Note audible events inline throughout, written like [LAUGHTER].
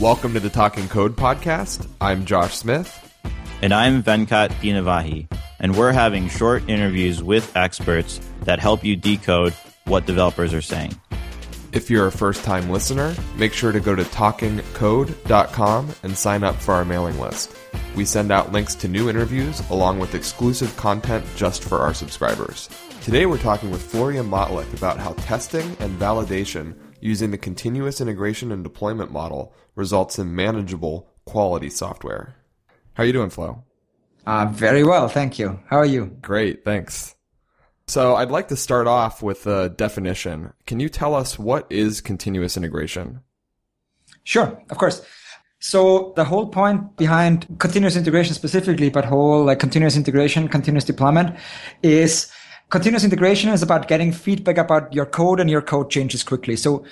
Welcome to the Talking Code podcast. I'm Josh Smith. And I'm Venkat Dinavahi. And we're having short interviews with experts that help you decode what developers are saying. If you're a first time listener, make sure to go to talkingcode.com and sign up for our mailing list. We send out links to new interviews along with exclusive content just for our subscribers. Today we're talking with Florian Motlik about how testing and validation using the continuous integration and deployment model results in manageable quality software. How are you doing, Flo? Uh, very well, thank you. How are you? Great, thanks. So I'd like to start off with a definition. Can you tell us what is continuous integration? Sure, of course. So the whole point behind continuous integration specifically, but whole like continuous integration, continuous deployment is continuous integration is about getting feedback about your code and your code changes quickly. So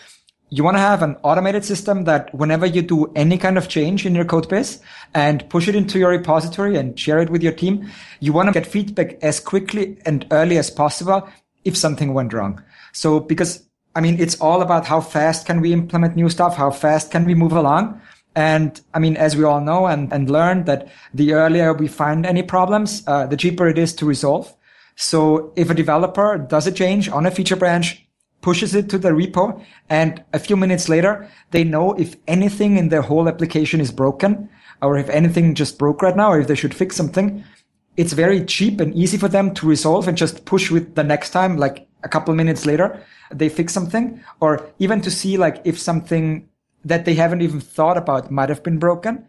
you want to have an automated system that whenever you do any kind of change in your code base and push it into your repository and share it with your team, you want to get feedback as quickly and early as possible if something went wrong. So because I mean, it's all about how fast can we implement new stuff? How fast can we move along? And I mean, as we all know and, and learn that the earlier we find any problems, uh, the cheaper it is to resolve. So if a developer does a change on a feature branch, pushes it to the repo, and a few minutes later, they know if anything in their whole application is broken, or if anything just broke right now, or if they should fix something, it's very cheap and easy for them to resolve and just push with the next time, like a couple minutes later, they fix something, or even to see like if something that they haven't even thought about might have been broken.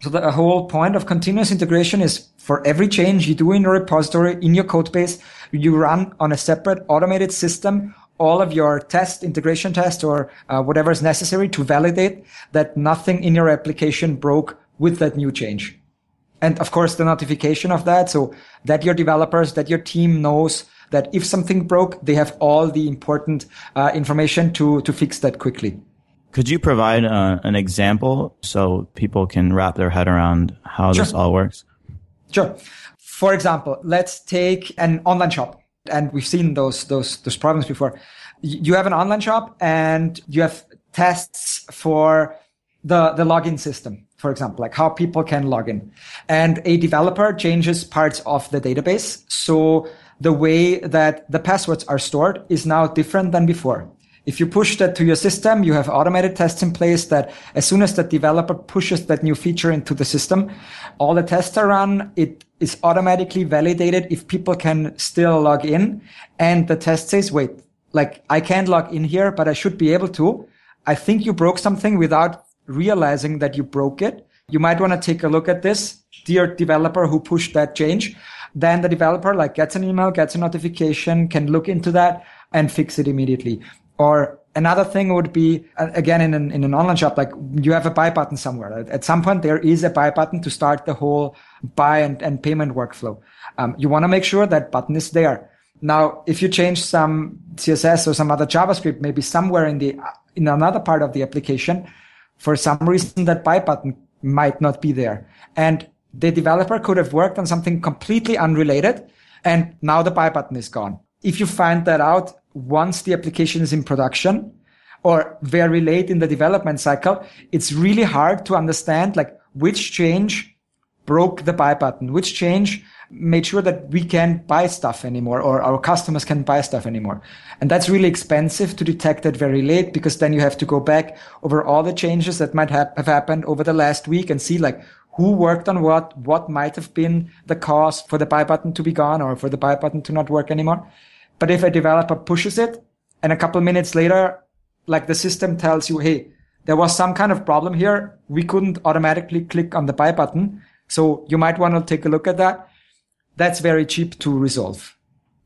So the whole point of continuous integration is for every change you do in your repository, in your code base, you run on a separate automated system all of your test, integration test, or uh, whatever is necessary to validate that nothing in your application broke with that new change. And of course, the notification of that. So that your developers, that your team knows that if something broke, they have all the important uh, information to, to fix that quickly. Could you provide uh, an example so people can wrap their head around how sure. this all works? Sure. For example, let's take an online shop. And we've seen those, those, those problems before. You have an online shop and you have tests for the, the login system, for example, like how people can log in. And a developer changes parts of the database. So the way that the passwords are stored is now different than before. If you push that to your system, you have automated tests in place that as soon as the developer pushes that new feature into the system, all the tests are run. It is automatically validated if people can still log in. And the test says, wait, like I can't log in here, but I should be able to. I think you broke something without realizing that you broke it. You might want to take a look at this, dear developer who pushed that change. Then the developer like gets an email, gets a notification, can look into that and fix it immediately. Or another thing would be, uh, again, in an, in an online shop, like you have a buy button somewhere. At some point, there is a buy button to start the whole buy and, and payment workflow. Um, you want to make sure that button is there. Now, if you change some CSS or some other JavaScript, maybe somewhere in the, in another part of the application, for some reason that buy button might not be there. And the developer could have worked on something completely unrelated. And now the buy button is gone. If you find that out, once the application is in production or very late in the development cycle, it's really hard to understand like which change broke the buy button, which change made sure that we can't buy stuff anymore or our customers can buy stuff anymore. And that's really expensive to detect it very late because then you have to go back over all the changes that might have happened over the last week and see like who worked on what, what might have been the cause for the buy button to be gone or for the buy button to not work anymore. But if a developer pushes it and a couple minutes later, like the system tells you, Hey, there was some kind of problem here. We couldn't automatically click on the buy button. So you might want to take a look at that. That's very cheap to resolve.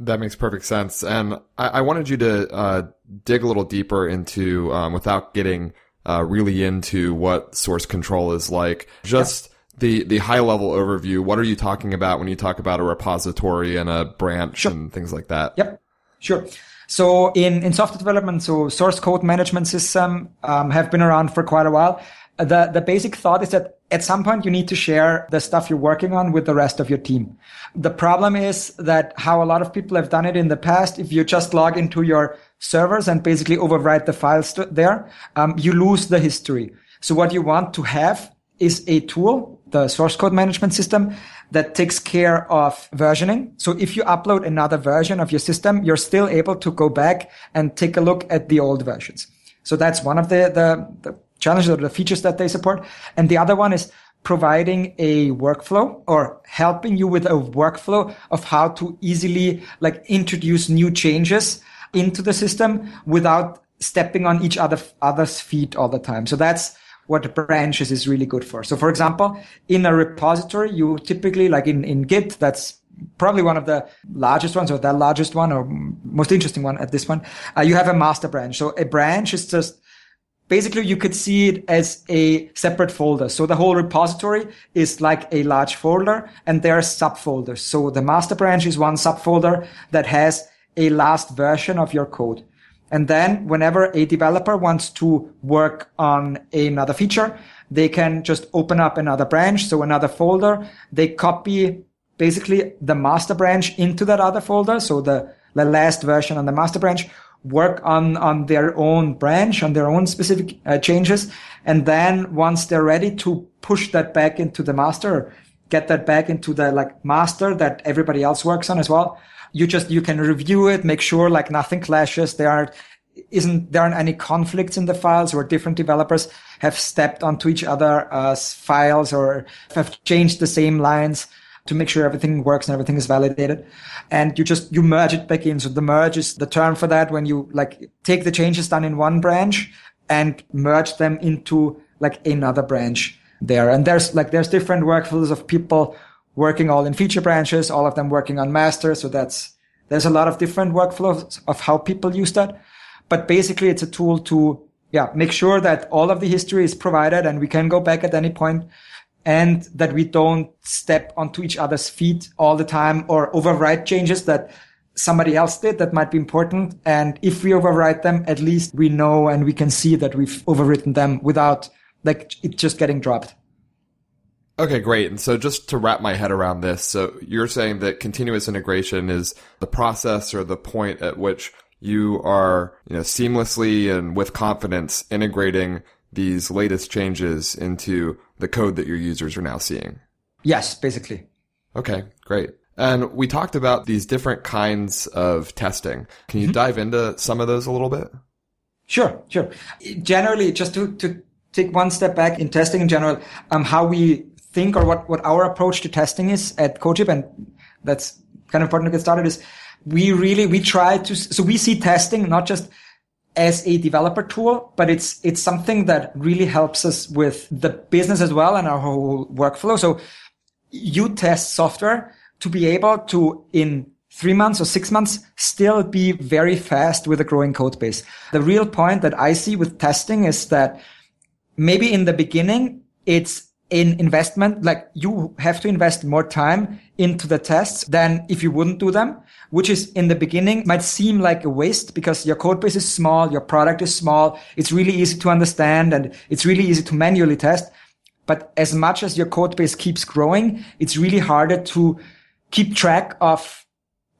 That makes perfect sense. And I, I wanted you to uh, dig a little deeper into, um, without getting uh, really into what source control is like, just the the high level overview. What are you talking about when you talk about a repository and a branch sure. and things like that? Yep, sure. So in in software development, so source code management system um, have been around for quite a while. The the basic thought is that at some point you need to share the stuff you're working on with the rest of your team. The problem is that how a lot of people have done it in the past. If you just log into your servers and basically overwrite the files there, um, you lose the history. So what you want to have is a tool, the source code management system that takes care of versioning. So if you upload another version of your system, you're still able to go back and take a look at the old versions. So that's one of the, the, the challenges or the features that they support. And the other one is providing a workflow or helping you with a workflow of how to easily like introduce new changes into the system without stepping on each other other's feet all the time. So that's what branches is really good for. So for example, in a repository, you typically like in, in Git, that's probably one of the largest ones or the largest one or most interesting one at this one. Uh, you have a master branch. So a branch is just basically you could see it as a separate folder. So the whole repository is like a large folder and there are subfolders. So the master branch is one subfolder that has a last version of your code. And then whenever a developer wants to work on another feature, they can just open up another branch. So another folder, they copy basically the master branch into that other folder. So the, the last version on the master branch work on, on their own branch, on their own specific uh, changes. And then once they're ready to push that back into the master, get that back into the like master that everybody else works on as well, you just you can review it make sure like nothing clashes. There aren't isn't there aren't any conflicts in the files where different developers have stepped onto each other uh, files or have changed the same lines to make sure everything works and everything is validated. And you just you merge it back in. So the merge is the term for that when you like take the changes done in one branch and merge them into like another branch there. And there's like there's different workflows of people working all in feature branches, all of them working on master. So that's, there's a lot of different workflows of how people use that. But basically it's a tool to, yeah, make sure that all of the history is provided and we can go back at any point and that we don't step onto each other's feet all the time or overwrite changes that somebody else did that might be important. And if we overwrite them, at least we know and we can see that we've overwritten them without like it just getting dropped. Okay, great. And so just to wrap my head around this, so you're saying that continuous integration is the process or the point at which you are, you know, seamlessly and with confidence integrating these latest changes into the code that your users are now seeing. Yes, basically. Okay, great. And we talked about these different kinds of testing. Can you mm-hmm. dive into some of those a little bit? Sure, sure. Generally, just to, to take one step back in testing in general, um, how we think or what, what our approach to testing is at CodeShip, and that's kind of important to get started is we really, we try to, so we see testing not just as a developer tool, but it's, it's something that really helps us with the business as well and our whole workflow. So you test software to be able to in three months or six months still be very fast with a growing code base. The real point that I see with testing is that maybe in the beginning, it's in investment, like you have to invest more time into the tests than if you wouldn't do them, which is in the beginning might seem like a waste because your code base is small, your product is small. It's really easy to understand and it's really easy to manually test. But as much as your code base keeps growing, it's really harder to keep track of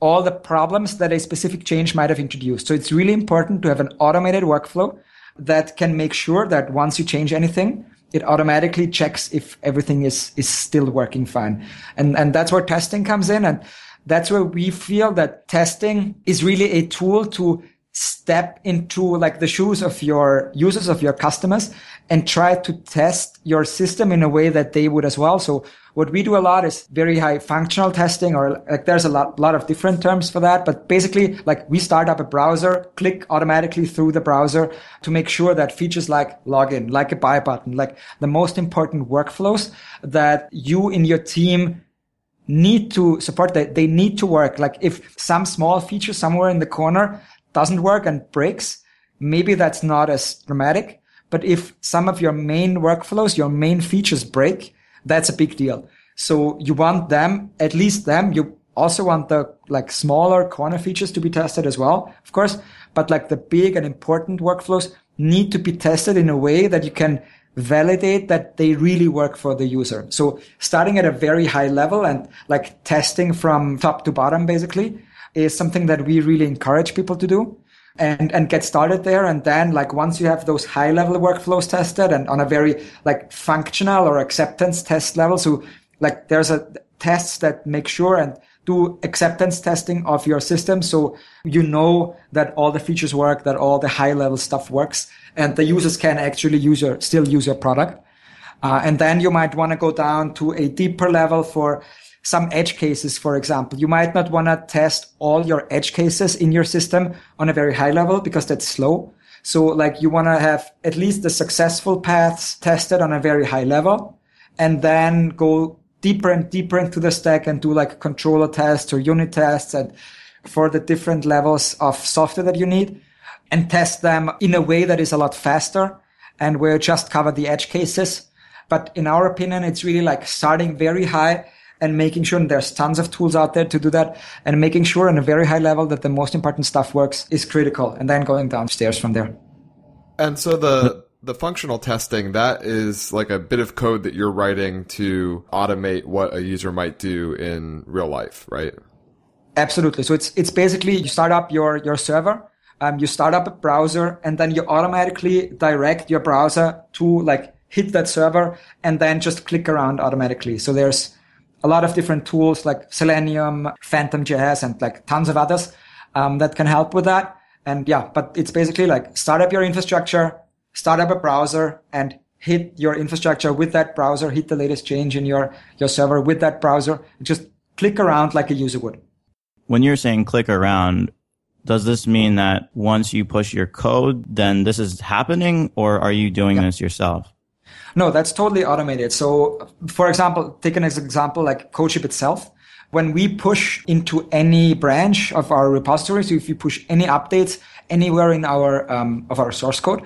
all the problems that a specific change might have introduced. So it's really important to have an automated workflow that can make sure that once you change anything, it automatically checks if everything is is still working fine. And and that's where testing comes in. And that's where we feel that testing is really a tool to step into like the shoes of your users of your customers and try to test your system in a way that they would as well so what we do a lot is very high functional testing or like there's a lot, lot of different terms for that. But basically like we start up a browser, click automatically through the browser to make sure that features like login, like a buy button, like the most important workflows that you in your team need to support that they need to work. Like if some small feature somewhere in the corner doesn't work and breaks, maybe that's not as dramatic. But if some of your main workflows, your main features break, that's a big deal. So you want them, at least them. You also want the like smaller corner features to be tested as well, of course. But like the big and important workflows need to be tested in a way that you can validate that they really work for the user. So starting at a very high level and like testing from top to bottom basically is something that we really encourage people to do. and and get started there and then like once you have those high level workflows tested and on a very like functional or acceptance test level so like there's a tests that make sure and do acceptance testing of your system so you know that all the features work that all the high level stuff works and the users can actually use your still use your product uh, and then you might want to go down to a deeper level for some edge cases, for example. You might not want to test all your edge cases in your system on a very high level because that's slow. So like you want to have at least the successful paths tested on a very high level and then go deeper and deeper into the stack and do like controller tests or unit tests and for the different levels of software that you need and test them in a way that is a lot faster and you just cover the edge cases. But in our opinion, it's really like starting very high and making sure and there's tons of tools out there to do that and making sure on a very high level that the most important stuff works is critical and then going downstairs from there. And so the the functional testing that is like a bit of code that you're writing to automate what a user might do in real life, right? Absolutely. So it's it's basically you start up your your server, um, you start up a browser, and then you automatically direct your browser to like hit that server, and then just click around automatically. So there's a lot of different tools like Selenium, Phantom.js, and like tons of others um, that can help with that. And yeah, but it's basically like start up your infrastructure, start up a browser, and hit your infrastructure with that browser, hit the latest change in your, your server with that browser. Just click around like a user would. When you're saying click around, does this mean that once you push your code, then this is happening, or are you doing yeah. this yourself? No, that's totally automated. So, for example, take an example like CodeShip itself. When we push into any branch of our repository, so if you push any updates anywhere in our um, of our source code,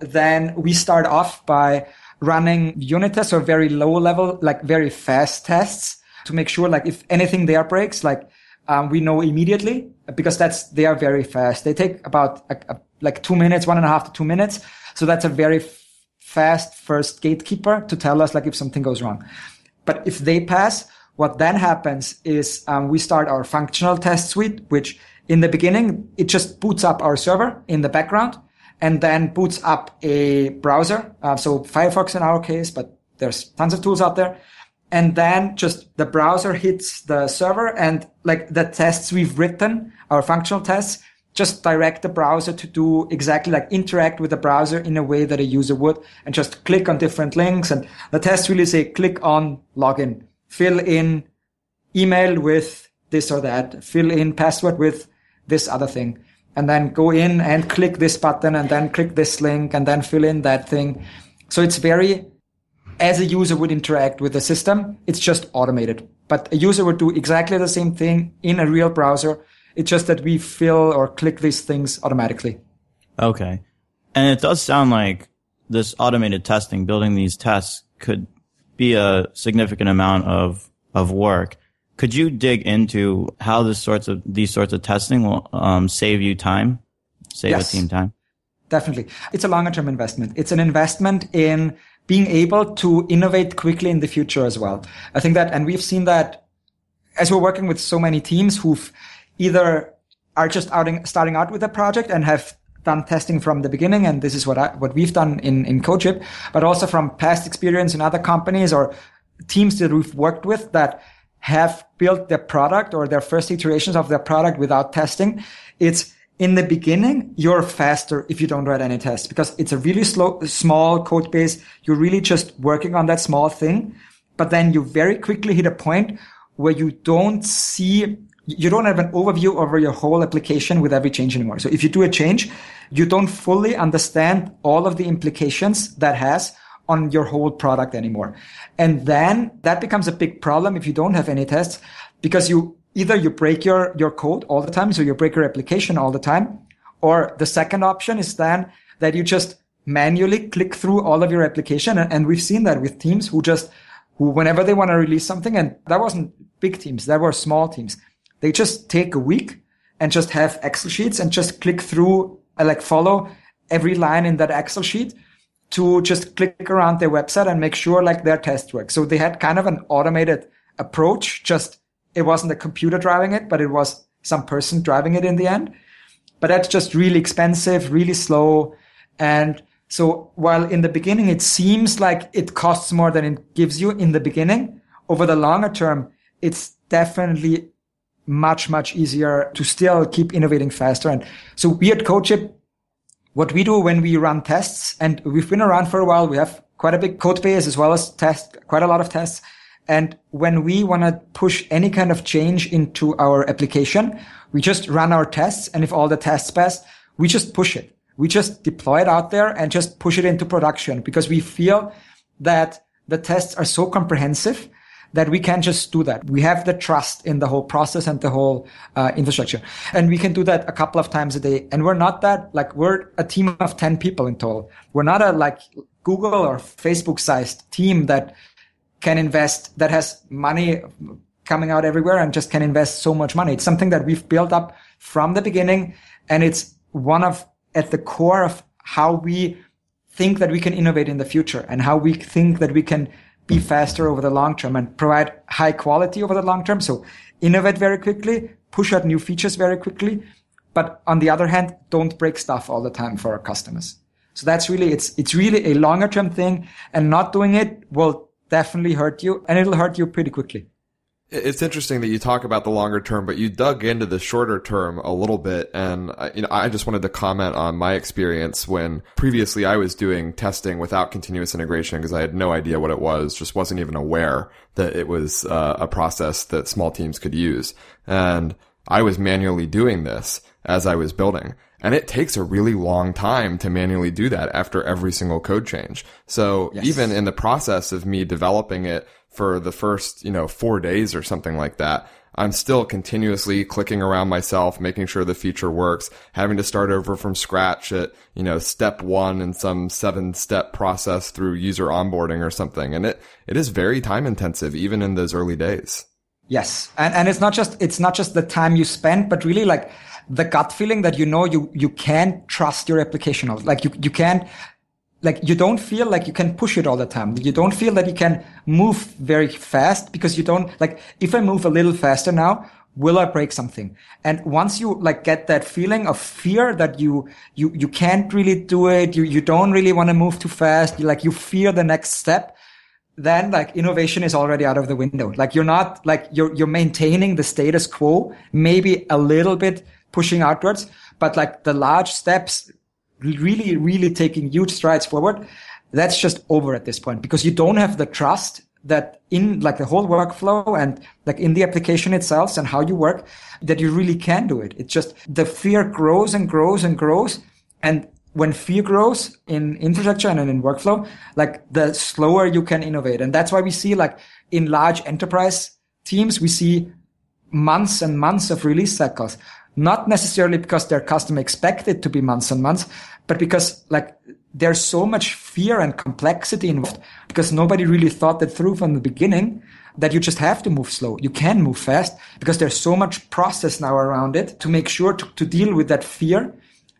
then we start off by running unit tests or very low level, like very fast tests to make sure, like if anything there breaks, like um, we know immediately because that's they are very fast. They take about a, a, like two minutes, one and a half to two minutes. So that's a very fast first gatekeeper to tell us like if something goes wrong. But if they pass, what then happens is um, we start our functional test suite, which in the beginning it just boots up our server in the background and then boots up a browser. Uh, so Firefox in our case, but there's tons of tools out there. And then just the browser hits the server and like the tests we've written, our functional tests, just direct the browser to do exactly like interact with the browser in a way that a user would and just click on different links. And the test really say click on login, fill in email with this or that, fill in password with this other thing, and then go in and click this button and then click this link and then fill in that thing. So it's very, as a user would interact with the system, it's just automated. But a user would do exactly the same thing in a real browser it's just that we fill or click these things automatically. Okay. And it does sound like this automated testing, building these tests could be a significant amount of, of work. Could you dig into how this sorts of, these sorts of testing will um, save you time, save yes, a team time? Definitely. It's a longer term investment. It's an investment in being able to innovate quickly in the future as well. I think that, and we've seen that as we're working with so many teams who've either are just outing, starting out with a project and have done testing from the beginning, and this is what I, what we've done in in CodeShip, but also from past experience in other companies or teams that we've worked with that have built their product or their first iterations of their product without testing. It's in the beginning, you're faster if you don't write any tests because it's a really slow, small code base. You're really just working on that small thing, but then you very quickly hit a point where you don't see you don't have an overview over your whole application with every change anymore. So if you do a change, you don't fully understand all of the implications that has on your whole product anymore. And then that becomes a big problem if you don't have any tests because you either you break your, your code all the time. So you break your application all the time. Or the second option is then that you just manually click through all of your application. And, and we've seen that with teams who just, who whenever they want to release something, and that wasn't big teams, that were small teams they just take a week and just have Excel sheets and just click through, uh, like follow every line in that Excel sheet to just click around their website and make sure like their test works. So they had kind of an automated approach. Just it wasn't a computer driving it, but it was some person driving it in the end. but that's just really expensive, really slow. And so while in the beginning it seems like it costs more than it gives you in the beginning, over the longer term, it's definitely much, much easier to still keep innovating faster. And so we at CodeShip, what we do when we run tests, and we've been around for a while, we have quite a big code base as well as test, quite a lot of tests. And when we want to push any kind of change into our application, we just run our tests. And if all the tests pass, we just push it. We just deploy it out there and just push it into production because we feel that the tests are so comprehensive that we can just do that. We have the trust in the whole process and the whole uh, infrastructure. And we can do that a couple of times a day. And we're not that, like, we're a team of 10 people in total. We're not a, like, Google or Facebook sized team that can invest, that has money coming out everywhere and just can invest so much money. It's something that we've built up from the beginning. And it's one of, at the core of how we think that we can innovate in the future and how we think that we can be faster over the long term and provide high quality over the long term. So innovate very quickly, push out new features very quickly. But on the other hand, don't break stuff all the time for our customers. So that's really, it's, it's really a longer term thing and not doing it will definitely hurt you and it'll hurt you pretty quickly. It's interesting that you talk about the longer term, but you dug into the shorter term a little bit. And, you know, I just wanted to comment on my experience when previously I was doing testing without continuous integration because I had no idea what it was, just wasn't even aware that it was uh, a process that small teams could use. And I was manually doing this as I was building. And it takes a really long time to manually do that after every single code change. So yes. even in the process of me developing it, for the first, you know, four days or something like that. I'm still continuously clicking around myself, making sure the feature works, having to start over from scratch at, you know, step one in some seven step process through user onboarding or something. And it, it is very time intensive, even in those early days. Yes. And, and it's not just, it's not just the time you spend, but really like the gut feeling that you know you, you can't trust your application. Like you, you can like you don't feel like you can push it all the time. You don't feel that you can move very fast because you don't like if I move a little faster now, will I break something? And once you like get that feeling of fear that you you you can't really do it, you you don't really want to move too fast, you like you fear the next step, then like innovation is already out of the window. Like you're not like you're you're maintaining the status quo, maybe a little bit pushing outwards, but like the large steps really, really taking huge strides forward, that's just over at this point because you don't have the trust that in like the whole workflow and like in the application itself and how you work that you really can do it. It's just the fear grows and grows and grows. And when fear grows in infrastructure and in workflow, like the slower you can innovate. And that's why we see like in large enterprise teams, we see months and months of release cycles not necessarily because their customer expected to be months and months, but because like there's so much fear and complexity involved because nobody really thought that through from the beginning that you just have to move slow. You can move fast because there's so much process now around it to make sure to, to deal with that fear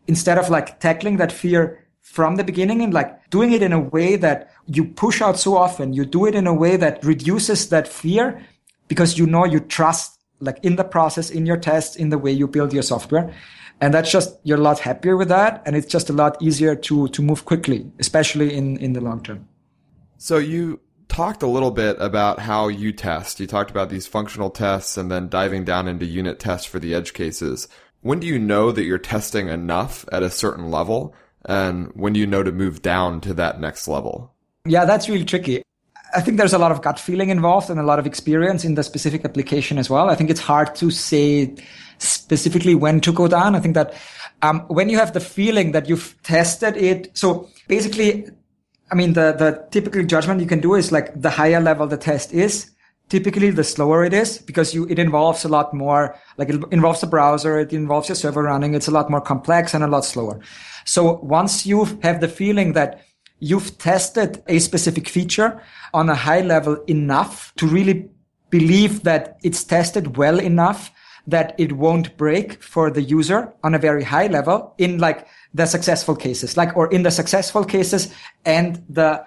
instead of like tackling that fear from the beginning and like doing it in a way that you push out so often. You do it in a way that reduces that fear because you know you trust like in the process, in your tests, in the way you build your software. And that's just, you're a lot happier with that. And it's just a lot easier to, to move quickly, especially in, in the long term. So you talked a little bit about how you test. You talked about these functional tests and then diving down into unit tests for the edge cases. When do you know that you're testing enough at a certain level? And when do you know to move down to that next level? Yeah, that's really tricky. I think there's a lot of gut feeling involved and a lot of experience in the specific application as well. I think it's hard to say specifically when to go down. I think that um, when you have the feeling that you've tested it, so basically, I mean, the the typical judgment you can do is like the higher level the test is, typically the slower it is because you it involves a lot more. Like it involves the browser, it involves your server running. It's a lot more complex and a lot slower. So once you have the feeling that you've tested a specific feature on a high level enough to really believe that it's tested well enough that it won't break for the user on a very high level in like the successful cases, like, or in the successful cases and the,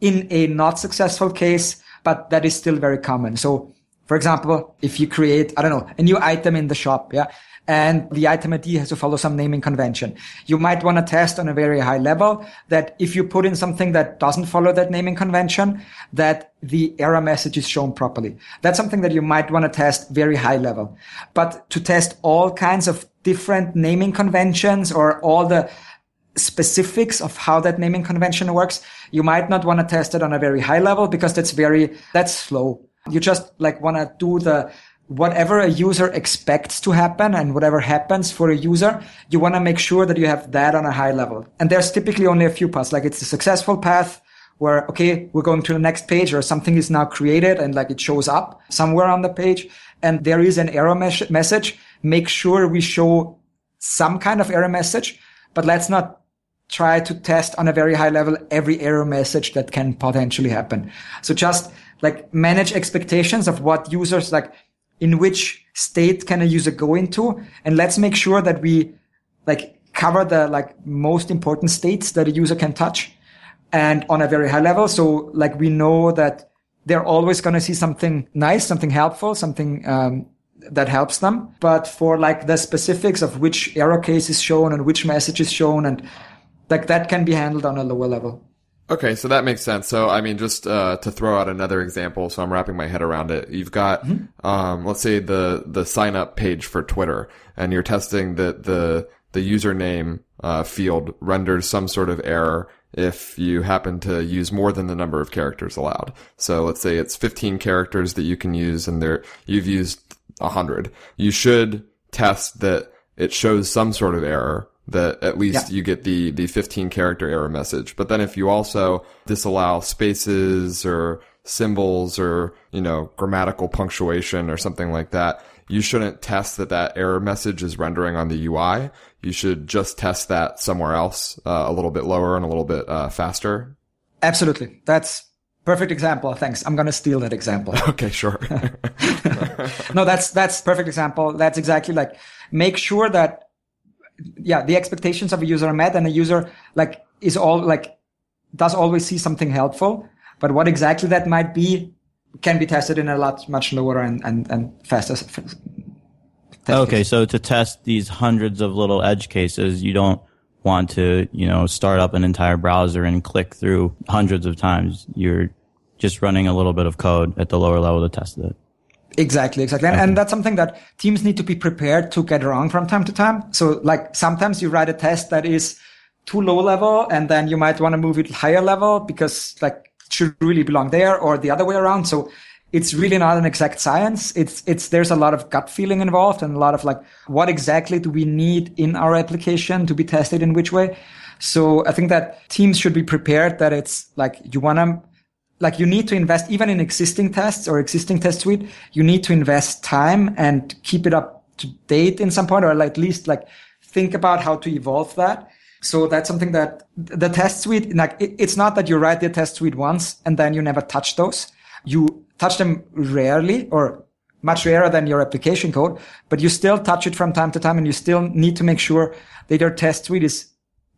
in a not successful case, but that is still very common. So For example, if you create, I don't know, a new item in the shop, yeah, and the item ID has to follow some naming convention. You might want to test on a very high level that if you put in something that doesn't follow that naming convention, that the error message is shown properly. That's something that you might want to test very high level. But to test all kinds of different naming conventions or all the specifics of how that naming convention works, you might not want to test it on a very high level because that's very, that's slow. You just like want to do the, whatever a user expects to happen and whatever happens for a user, you want to make sure that you have that on a high level. And there's typically only a few paths, like it's the successful path where, okay, we're going to the next page or something is now created and like it shows up somewhere on the page. And there is an error mes- message. Make sure we show some kind of error message, but let's not try to test on a very high level every error message that can potentially happen. So just like manage expectations of what users like in which state can a user go into and let's make sure that we like cover the like most important states that a user can touch and on a very high level. So like we know that they're always going to see something nice something helpful something um, that helps them. But for like the specifics of which error case is shown and which message is shown and like that can be handled on a lower level Okay, so that makes sense. So, I mean, just uh, to throw out another example, so I'm wrapping my head around it. You've got, mm-hmm. um, let's say the the sign up page for Twitter, and you're testing that the the username uh, field renders some sort of error if you happen to use more than the number of characters allowed. So, let's say it's 15 characters that you can use, and there you've used 100. You should test that it shows some sort of error that at least yeah. you get the, the 15 character error message. But then if you also disallow spaces or symbols or, you know, grammatical punctuation or something like that, you shouldn't test that that error message is rendering on the UI. You should just test that somewhere else, uh, a little bit lower and a little bit, uh, faster. Absolutely. That's perfect example. Thanks. I'm going to steal that example. [LAUGHS] Okay, sure. [LAUGHS] no, that's, that's perfect example. That's exactly like make sure that yeah, the expectations of a user are met and a user like is all like does always see something helpful. But what exactly that might be can be tested in a lot much lower and, and, and faster. Okay. So to test these hundreds of little edge cases, you don't want to, you know, start up an entire browser and click through hundreds of times. You're just running a little bit of code at the lower level to test it. Exactly, exactly. And, and, that's something that teams need to be prepared to get wrong from time to time. So like sometimes you write a test that is too low level and then you might want to move it higher level because like it should really belong there or the other way around. So it's really not an exact science. It's, it's, there's a lot of gut feeling involved and a lot of like, what exactly do we need in our application to be tested in which way? So I think that teams should be prepared that it's like you want to like you need to invest even in existing tests or existing test suite you need to invest time and keep it up to date in some point or at least like think about how to evolve that. So that's something that the test suite like it, it's not that you write the test suite once and then you never touch those. You touch them rarely or much rarer than your application code but you still touch it from time to time and you still need to make sure that your test suite is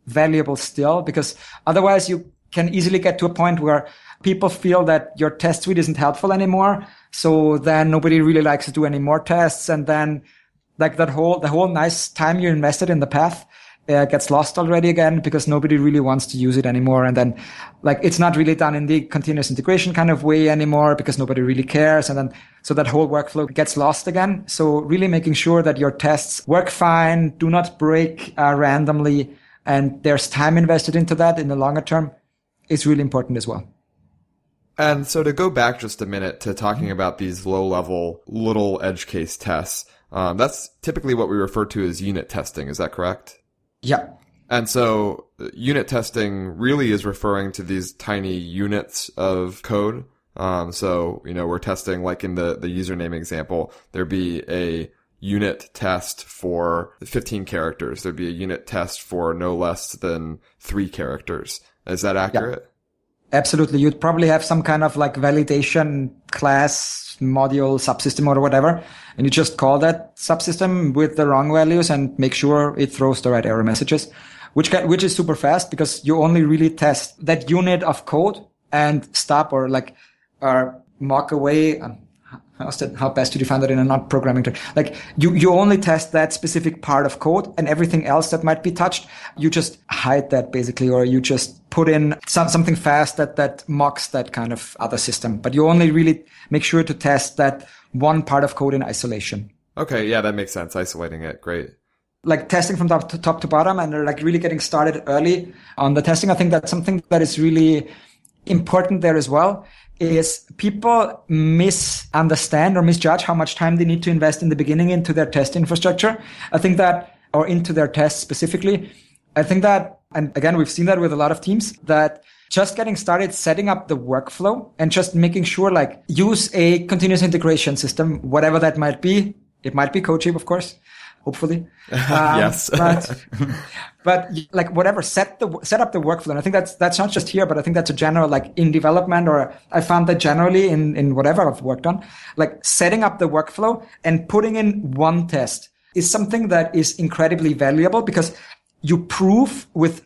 valuable still because otherwise you can easily get to a point where people feel that your test suite isn't helpful anymore. So then nobody really likes to do any more tests. And then like that whole, the whole nice time you invested in the path uh, gets lost already again because nobody really wants to use it anymore. And then like it's not really done in the continuous integration kind of way anymore because nobody really cares. And then so that whole workflow gets lost again. So really making sure that your tests work fine, do not break uh, randomly. And there's time invested into that in the longer term is really important as well. And so to go back just a minute to talking about these low level little edge case tests, um, that's typically what we refer to as unit testing. Is that correct? Yeah. And so uh, unit testing really is referring to these tiny units of code. Um, so, you know, we're testing like in the, the username example, there'd be a unit test for 15 characters. There'd be a unit test for no less than three characters. Is that accurate? Yeah. Absolutely. You'd probably have some kind of like validation class module subsystem or whatever. And you just call that subsystem with the wrong values and make sure it throws the right error messages, which can, which is super fast because you only really test that unit of code and stop or like, or mock away. Um, how's that, how best to define that in a not programming term? Like you, you only test that specific part of code and everything else that might be touched, you just hide that basically, or you just put in some, something fast that, that mocks that kind of other system. But you only really make sure to test that one part of code in isolation. Okay. Yeah. That makes sense. Isolating it. Great like testing from top to, top to bottom and uh, like really getting started early on the testing. I think that's something that is really important there as well is people misunderstand or misjudge how much time they need to invest in the beginning into their test infrastructure. I think that, or into their tests specifically. I think that, and again, we've seen that with a lot of teams that just getting started setting up the workflow and just making sure like use a continuous integration system, whatever that might be. It might be CodeShip, of course hopefully. [LAUGHS] Um, yes. but, [LAUGHS] but like whatever, set the, set up the workflow. And I think that's, that's not just here, but I think that's a general, like in development or I found that generally in, in whatever I've worked on, like setting up the workflow and putting in one test is something that is incredibly valuable because you prove with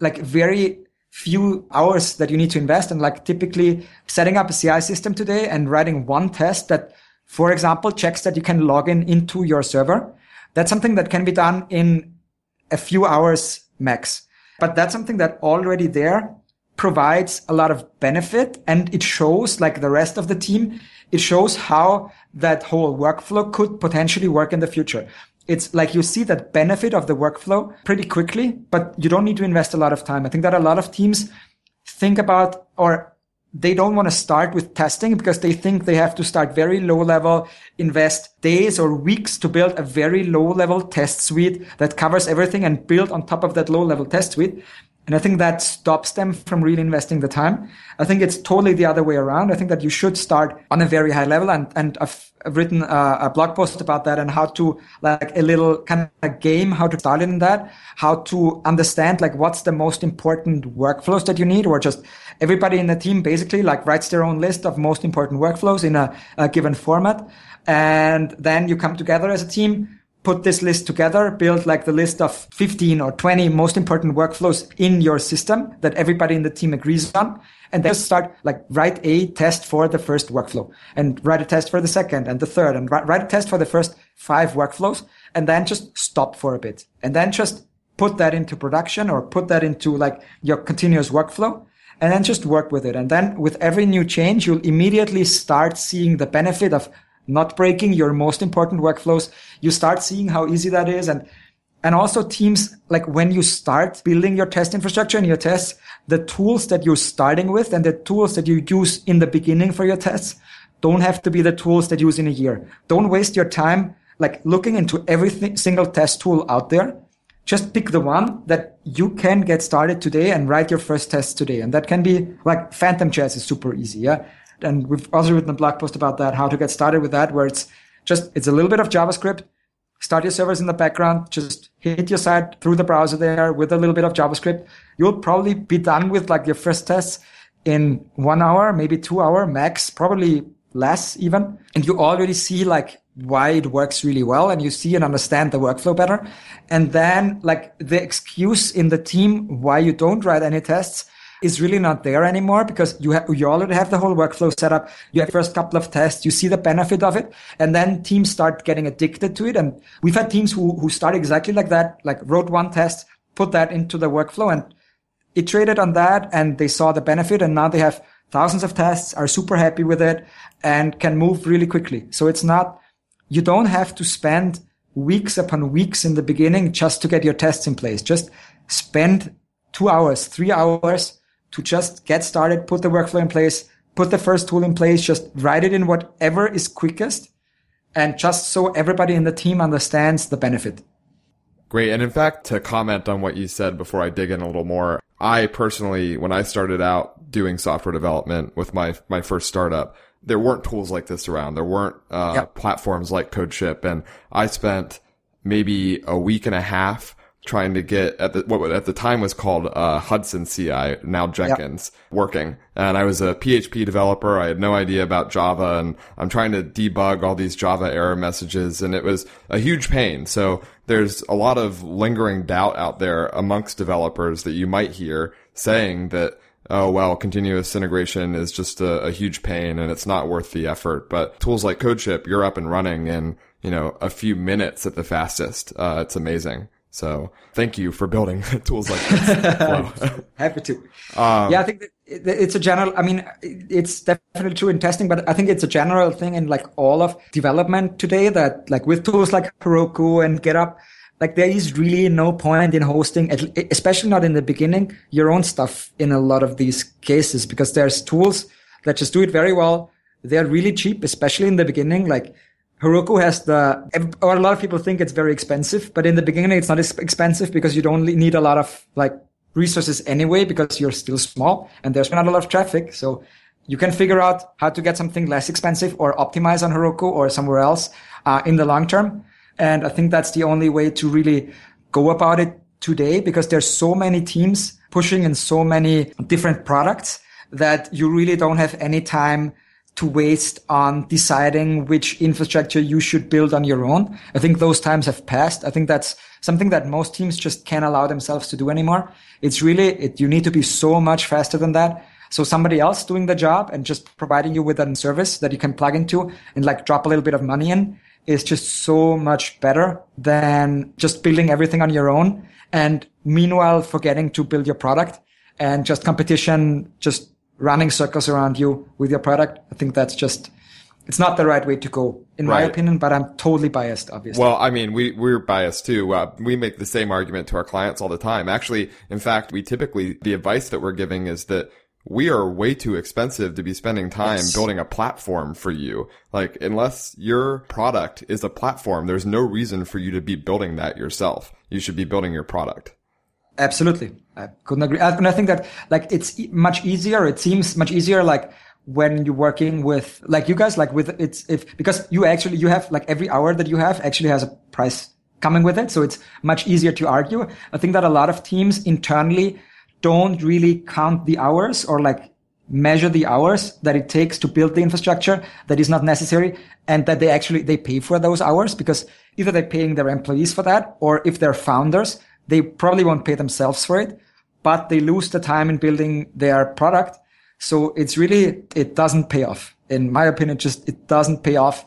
like very few hours that you need to invest and like typically setting up a CI system today and writing one test that, for example, checks that you can log in into your server that's something that can be done in a few hours max. But that's something that already there provides a lot of benefit and it shows like the rest of the team, it shows how that whole workflow could potentially work in the future. It's like you see that benefit of the workflow pretty quickly, but you don't need to invest a lot of time. I think that a lot of teams think about or they don't want to start with testing because they think they have to start very low level, invest days or weeks to build a very low level test suite that covers everything and build on top of that low level test suite. And I think that stops them from really investing the time. I think it's totally the other way around. I think that you should start on a very high level. And, and I've, I've written a, a, blog post about that and how to like a little kind of game, how to start in that, how to understand like what's the most important workflows that you need or just everybody in the team basically like writes their own list of most important workflows in a, a given format. And then you come together as a team put this list together, build like the list of 15 or 20 most important workflows in your system that everybody in the team agrees on. And then just start like write a test for the first workflow and write a test for the second and the third and write a test for the first five workflows and then just stop for a bit and then just put that into production or put that into like your continuous workflow and then just work with it. And then with every new change, you'll immediately start seeing the benefit of not breaking your most important workflows. You start seeing how easy that is. And, and also teams, like when you start building your test infrastructure and your tests, the tools that you're starting with and the tools that you use in the beginning for your tests don't have to be the tools that you use in a year. Don't waste your time like looking into every single test tool out there. Just pick the one that you can get started today and write your first test today. And that can be like PhantomJS is super easy. Yeah and we've also written a blog post about that, how to get started with that, where it's just, it's a little bit of JavaScript. Start your servers in the background. Just hit your site through the browser there with a little bit of JavaScript. You'll probably be done with like your first tests in one hour, maybe two hour max, probably less even. And you already see like why it works really well and you see and understand the workflow better. And then like the excuse in the team why you don't write any tests is really not there anymore because you you already have the whole workflow set up. You have first couple of tests, you see the benefit of it, and then teams start getting addicted to it. And we've had teams who, who start exactly like that, like wrote one test, put that into the workflow and iterated on that and they saw the benefit and now they have thousands of tests, are super happy with it and can move really quickly. So it's not, you don't have to spend weeks upon weeks in the beginning just to get your tests in place. Just spend two hours, three hours to just get started, put the workflow in place, put the first tool in place, just write it in whatever is quickest and just so everybody in the team understands the benefit. Great. And in fact, to comment on what you said before I dig in a little more, I personally, when I started out doing software development with my, my first startup, there weren't tools like this around. There weren't, uh, yep. platforms like CodeShip. And I spent maybe a week and a half trying to get at the what at the time was called uh, Hudson CI, now Jenkins, yep. working. And I was a PHP developer. I had no idea about Java, and I'm trying to debug all these Java error messages, and it was a huge pain. So there's a lot of lingering doubt out there amongst developers that you might hear saying that oh well, continuous integration is just a, a, huge pain and it's not worth the effort. But tools like CodeShip, you're up and running in you know a few minutes at the fastest. Uh, it's amazing. So thank you for building [LAUGHS] tools like this. [LAUGHS] Happy to. Um, yeah, I think it's a general. I mean, it's definitely true in testing, but I think it's a general thing in like all of development today. That like with tools like Heroku and GitHub, like there is really no point in hosting, especially not in the beginning, your own stuff in a lot of these cases because there's tools that just do it very well. They're really cheap, especially in the beginning. Like Heroku has the, or a lot of people think it's very expensive, but in the beginning, it's not as expensive because you don't need a lot of like resources anyway, because you're still small and there's not a lot of traffic. So you can figure out how to get something less expensive or optimize on Heroku or somewhere else uh, in the long term. And I think that's the only way to really go about it today because there's so many teams pushing in so many different products that you really don't have any time to waste on deciding which infrastructure you should build on your own. I think those times have passed. I think that's something that most teams just can't allow themselves to do anymore. It's really, it, you need to be so much faster than that. So somebody else doing the job and just providing you with a service that you can plug into and like drop a little bit of money in is just so much better than just building everything on your own. And meanwhile, forgetting to build your product and just competition, just running circles around you with your product. I think that's just, it's not the right way to go, in right. my opinion, but I'm totally biased, obviously. Well, I mean, we, we're biased too. Uh, we make the same argument to our clients all the time. Actually, in fact, we typically, the advice that we're giving is that we are way too expensive to be spending time yes. building a platform for you. Like, unless your product is a platform, there's no reason for you to be building that yourself. You should be building your product. Absolutely. I couldn't agree. And I think that like it's much easier. It seems much easier like when you're working with like you guys, like with it's if because you actually you have like every hour that you have actually has a price coming with it. So it's much easier to argue. I think that a lot of teams internally don't really count the hours or like measure the hours that it takes to build the infrastructure that is not necessary and that they actually they pay for those hours because either they're paying their employees for that or if they're founders they probably won't pay themselves for it, but they lose the time in building their product. So it's really, it doesn't pay off. In my opinion, just, it doesn't pay off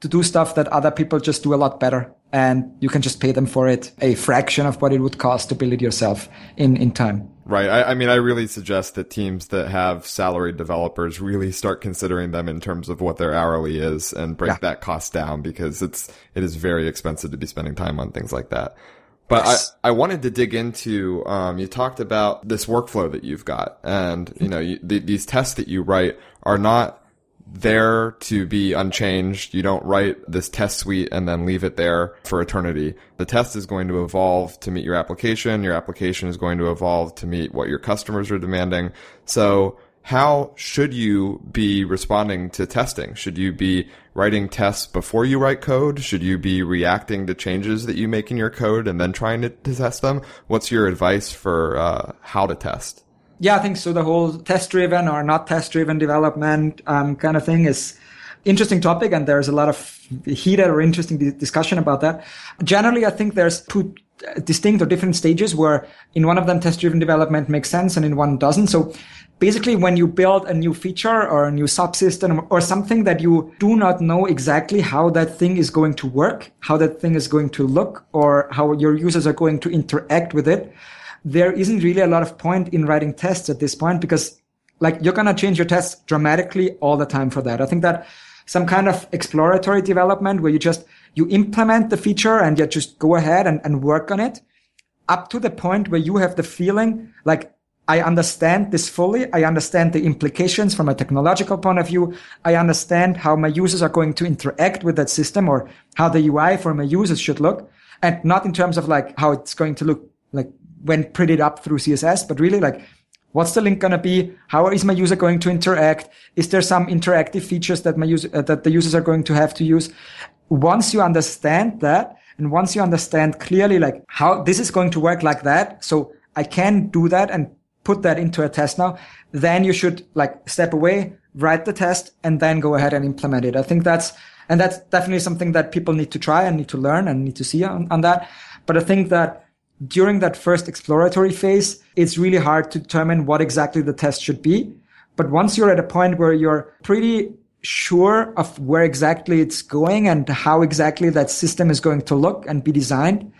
to do stuff that other people just do a lot better. And you can just pay them for it a fraction of what it would cost to build it yourself in, in time. Right. I, I, mean, I really suggest that teams that have salaried developers really start considering them in terms of what their hourly is and break yeah. that cost down because it's, it is very expensive to be spending time on things like that. But yes. I, I wanted to dig into, um, you talked about this workflow that you've got and, you know, you, the, these tests that you write are not there to be unchanged. You don't write this test suite and then leave it there for eternity. The test is going to evolve to meet your application. Your application is going to evolve to meet what your customers are demanding. So how should you be responding to testing? Should you be writing tests before you write code? Should you be reacting to changes that you make in your code and then trying to, test them? What's your advice for uh, how to test? Yeah, I think so. The whole test driven or not test driven development um, kind of thing is interesting topic, and there's a lot of heated or interesting discussion about that. Generally, I think there's two distinct or different stages where in one of them test driven development makes sense and in one doesn't. So basically when you build a new feature or a new subsystem or something that you do not know exactly how that thing is going to work, how that thing is going to look, or how your users are going to interact with it, there isn't really a lot of point in writing tests at this point because like you're going to change your tests dramatically all the time for that. I think that some kind of exploratory development where you just, you implement the feature and you just go ahead and, and work on it up to the point where you have the feeling like I understand this fully. I understand the implications from a technological point of view. I understand how my users are going to interact with that system or how the UI for my users should look. And not in terms of like how it's going to look like when printed up through CSS, but really like what's the link going to be? How is my user going to interact? Is there some interactive features that my user, uh, that the users are going to have to use? Once you understand that, and once you understand clearly like how this is going to work like that, so I can do that and put that into a test now, then you should like step away, write the test, and then go ahead and implement it. I think that's, and that's definitely something that people need to try and need to learn and need to see on, on that. But I think that during that first exploratory phase, it's really hard to determine what exactly the test should be. But once you're at a point where you're pretty sure of where exactly it's going and how exactly that system is going to look and be designed,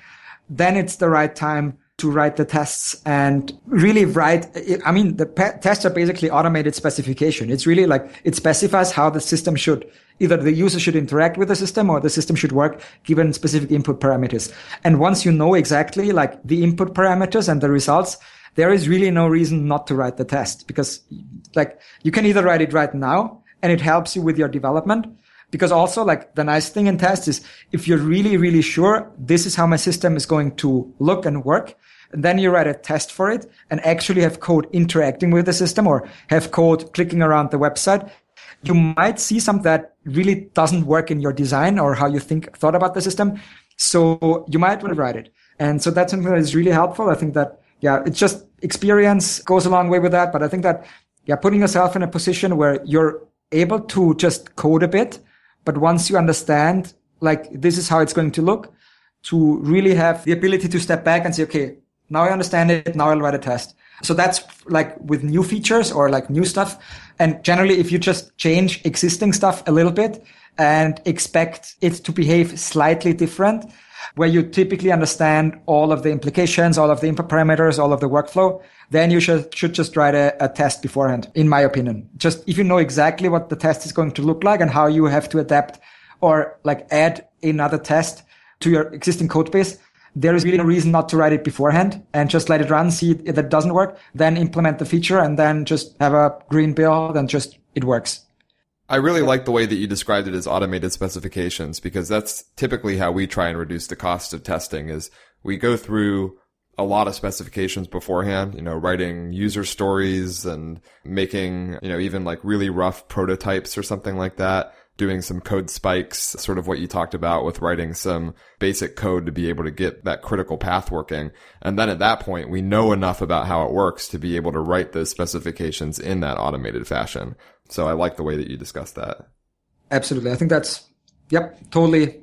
then it's the right time to write the tests and really write. I mean, the tests are basically automated specification. It's really like it specifies how the system should either the user should interact with the system or the system should work given specific input parameters. And once you know exactly like the input parameters and the results, there is really no reason not to write the test because like you can either write it right now and it helps you with your development because also like the nice thing in tests is if you're really, really sure this is how my system is going to look and work, and then you write a test for it and actually have code interacting with the system or have code clicking around the website. You might see something that really doesn't work in your design or how you think thought about the system. So you might want to write it. And so that's something that is really helpful. I think that, yeah, it's just experience goes a long way with that. But I think that, yeah, putting yourself in a position where you're able to just code a bit but once you understand, like, this is how it's going to look, to really have the ability to step back and say, okay, now I understand it. Now I'll write a test. So that's like with new features or like new stuff. And generally, if you just change existing stuff a little bit and expect it to behave slightly different, where you typically understand all of the implications, all of the input parameters, all of the workflow, then you should, should just write a, a test beforehand, in my opinion. Just if you know exactly what the test is going to look like and how you have to adapt or like add another test to your existing code base, there is really no reason not to write it beforehand and just let it run, see if that doesn't work, then implement the feature and then just have a green build and just it works. I really like the way that you described it as automated specifications because that's typically how we try and reduce the cost of testing is we go through a lot of specifications beforehand, you know, writing user stories and making, you know, even like really rough prototypes or something like that, doing some code spikes, sort of what you talked about with writing some basic code to be able to get that critical path working. And then at that point, we know enough about how it works to be able to write those specifications in that automated fashion. So I like the way that you discussed that. Absolutely. I think that's, yep, totally.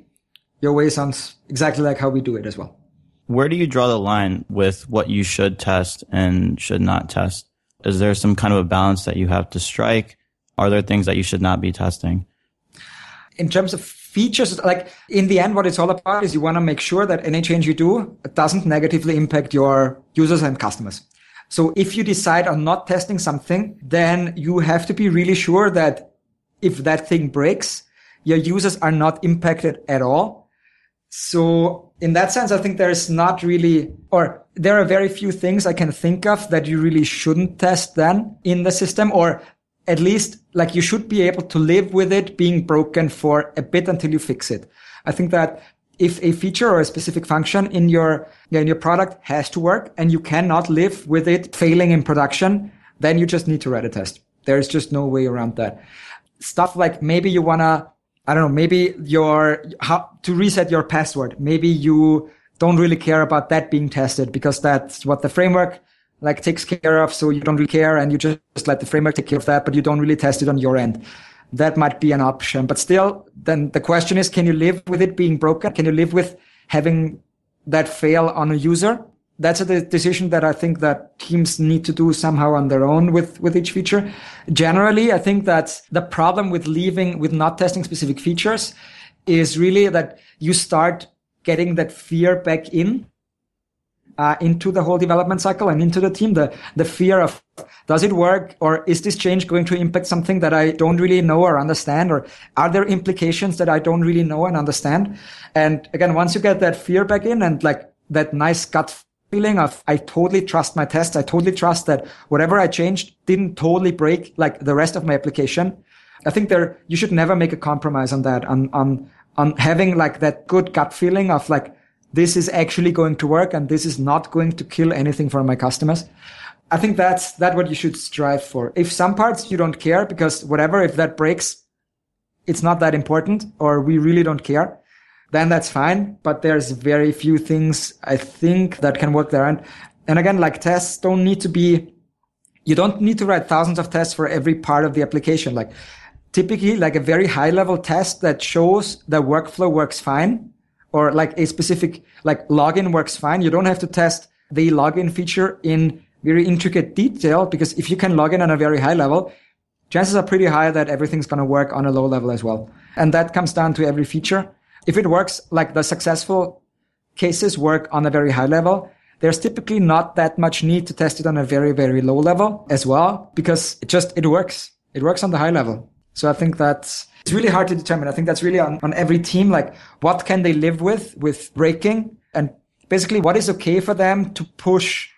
Your way sounds exactly like how we do it as well where do you draw the line with what you should test and should not test? Is there some kind of a balance that you have to strike? Are there things that you should not be testing? In terms of features, like in the end, what it's all about is you want to make sure that any change you do doesn't negatively impact your users and customers. So if you decide on not testing something, then you have to be really sure that if that thing breaks, your users are not impacted at all. So in that sense, I think there's not really, or there are very few things I can think of that you really shouldn't test then in the system, or at least like you should be able to live with it being broken for a bit until you fix it. I think that if a feature or a specific function in your, in your product has to work and you cannot live with it failing in production, then you just need to write a test. There's just no way around that. Stuff like maybe you want to I don't know, maybe your, how to reset your password. Maybe you don't really care about that being tested because that's what the framework like takes care of. So you don't really care and you just, let the framework take care of that, but you don't really test it on your end. That might be an option, but still then the question is, can you live with it being broken? Can you live with having that fail on a user? that's a decision that I think that teams need to do somehow on their own with, with each feature. Generally, I think that the problem with leaving, with not testing specific features is really that you start getting that fear back in, uh, into the whole development cycle and into the team. The, the fear of, does it work? Or is this change going to impact something that I don't really know or understand? Or are there implications that I don't really know and understand? And again, once you get that fear back in and like that nice gut feeling of I totally trust my test. I totally trust that whatever I changed didn't totally break like the rest of my application. I think there, you should never make a compromise on that, on, on, on having like that good gut feeling of like, this is actually going to work and this is not going to kill anything for my customers. I think that's, that what you should strive for. If some parts you don't care because whatever, if that breaks, it's not that important or we really don't care then that's fine. But there's very few things I think that can work there. And, and again, like tests don't need to be, you don't need to write thousands of tests for every part of the application. Like typically like a very high level test that shows the workflow works fine or like a specific like login works fine. You don't have to test the login feature in very intricate detail because if you can log in on a very high level, chances are pretty high that everything's going to work on a low level as well. And that comes down to every feature. If it works, like the successful cases work on a very high level, there's typically not that much need to test it on a very, very low level as well, because it just, it works. It works on the high level. So I think that's, it's really hard to determine. I think that's really on, on every team. Like what can they live with, with breaking and basically what is okay for them to push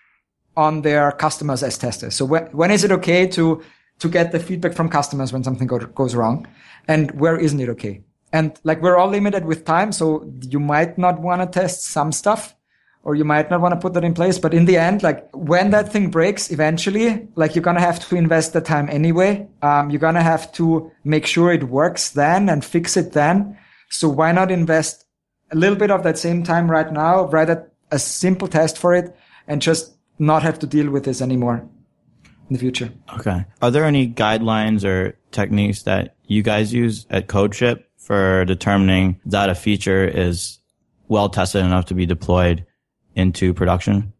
on their customers as testers. So when, when is it okay to, to get the feedback from customers when something go, goes wrong? And where isn't it okay? And like we're all limited with time. So you might not want to test some stuff or you might not want to put that in place. But in the end, like when that thing breaks eventually, like you're going to have to invest the time anyway. Um, you're going to have to make sure it works then and fix it then. So why not invest a little bit of that same time right now, write a, a simple test for it and just not have to deal with this anymore in the future. Okay. Are there any guidelines or techniques that you guys use at CodeShip for determining that a feature is well tested enough to be deployed into production?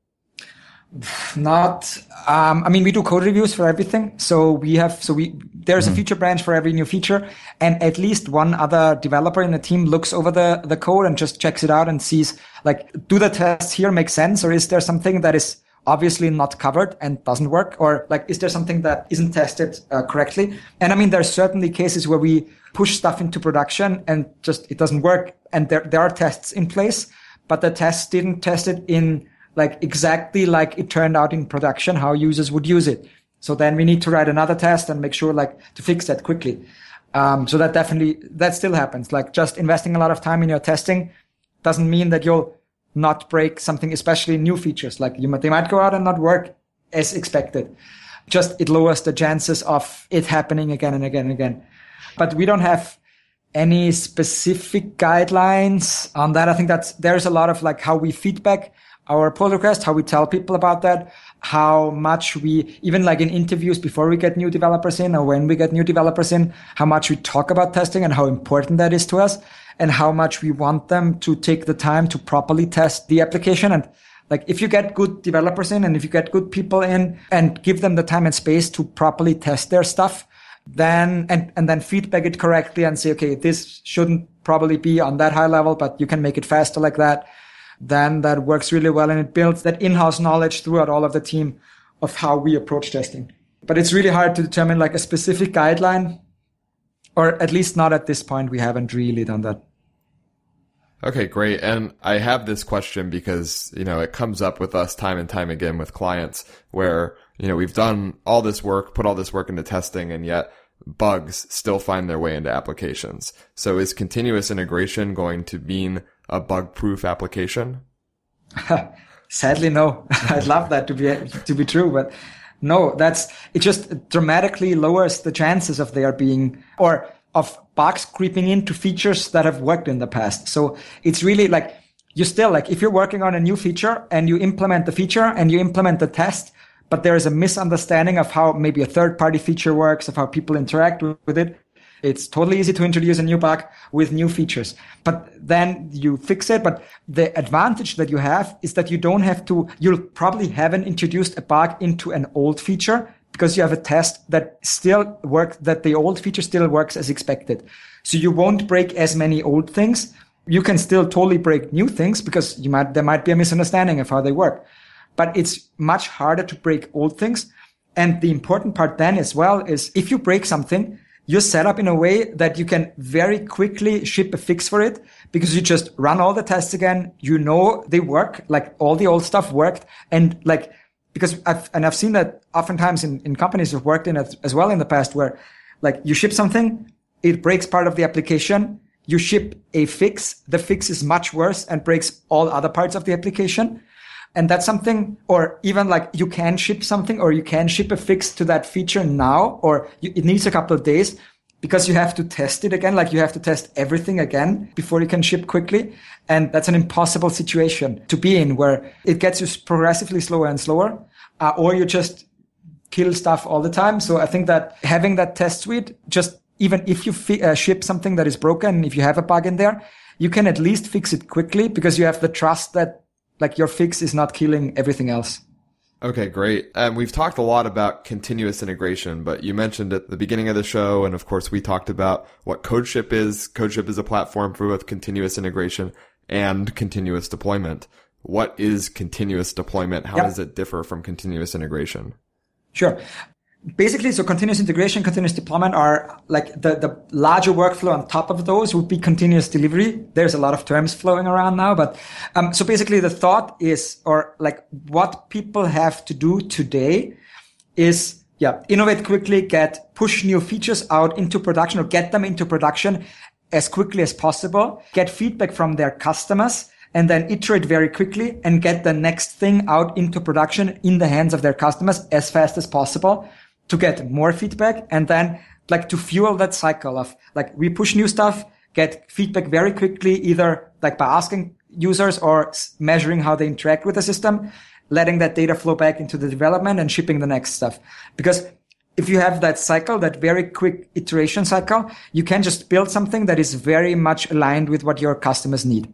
Not, um, I mean, we do code reviews for everything. So we have, so we, there's mm-hmm. a feature branch for every new feature and at least one other developer in the team looks over the, the code and just checks it out and sees like, do the tests here make sense or is there something that is obviously not covered and doesn't work or like, is there something that isn't tested uh, correctly? And I mean, there's certainly cases where we push stuff into production and just, it doesn't work and there, there are tests in place, but the tests didn't test it in like exactly like it turned out in production, how users would use it. So then we need to write another test and make sure like to fix that quickly. Um, so that definitely, that still happens. Like just investing a lot of time in your testing doesn't mean that you'll not break something, especially new features. Like you might, they might go out and not work as expected. Just it lowers the chances of it happening again and again and again. But we don't have any specific guidelines on that. I think that's, there's a lot of like how we feedback our pull request, how we tell people about that, how much we, even like in interviews before we get new developers in or when we get new developers in, how much we talk about testing and how important that is to us and how much we want them to take the time to properly test the application. And like if you get good developers in and if you get good people in and give them the time and space to properly test their stuff, then and, and then feedback it correctly and say, okay, this shouldn't probably be on that high level, but you can make it faster like that then that works really well and it builds that in-house knowledge throughout all of the team of how we approach testing. But it's really hard to determine like a specific guideline, or at least not at this point. We haven't really done that. Okay, great. And I have this question because, you know, it comes up with us time and time again with clients where, you know, we've done all this work, put all this work into testing, and yet bugs still find their way into applications. So is continuous integration going to mean a bug proof application? [LAUGHS] Sadly, no. [LAUGHS] I'd love that to be to be true, but no. That's it. Just dramatically lowers the chances of there being or of bugs creeping into features that have worked in the past. So it's really like you still like if you're working on a new feature and you implement the feature and you implement the test, but there is a misunderstanding of how maybe a third party feature works, of how people interact with it. It's totally easy to introduce a new bug with new features, but then you fix it. But the advantage that you have is that you don't have to, you'll probably haven't introduced a bug into an old feature because you have a test that still works, that the old feature still works as expected. So you won't break as many old things. You can still totally break new things because you might, there might be a misunderstanding of how they work, but it's much harder to break old things. And the important part then as well is if you break something, you're set up in a way that you can very quickly ship a fix for it because you just run all the tests again. You know they work, like all the old stuff worked. And like, because I've, and I've seen that oftentimes in, in companies have worked in it as well in the past where like you ship something, it breaks part of the application. You ship a fix. The fix is much worse and breaks all other parts of the application. And that's something, or even like you can ship something or you can ship a fix to that feature now, or you, it needs a couple of days because you have to test it again. Like you have to test everything again before you can ship quickly. And that's an impossible situation to be in where it gets you progressively slower and slower, uh, or you just kill stuff all the time. So I think that having that test suite just even if you fi- uh, ship something that is broken, if you have a bug in there, you can at least fix it quickly because you have the trust that like your fix is not killing everything else. Okay, great. And we've talked a lot about continuous integration, but you mentioned at the beginning of the show, and of course we talked about what CodeShip is. CodeShip is a platform for both continuous integration and continuous deployment. What is continuous deployment? How Yep. does it differ from continuous integration? Sure. Basically, so continuous integration, continuous deployment are like the, the larger workflow on top of those would be continuous delivery. There's a lot of terms flowing around now, but um, so basically the thought is, or like what people have to do today is, yeah, innovate quickly, get push new features out into production or get them into production as quickly as possible, get feedback from their customers, and then iterate very quickly and get the next thing out into production in the hands of their customers as fast as possible to get more feedback and then like to fuel that cycle of like we push new stuff, get feedback very quickly, either like by asking users or measuring how they interact with the system, letting that data flow back into the development and shipping the next stuff. Because if you have that cycle, that very quick iteration cycle, you can just build something that is very much aligned with what your customers need.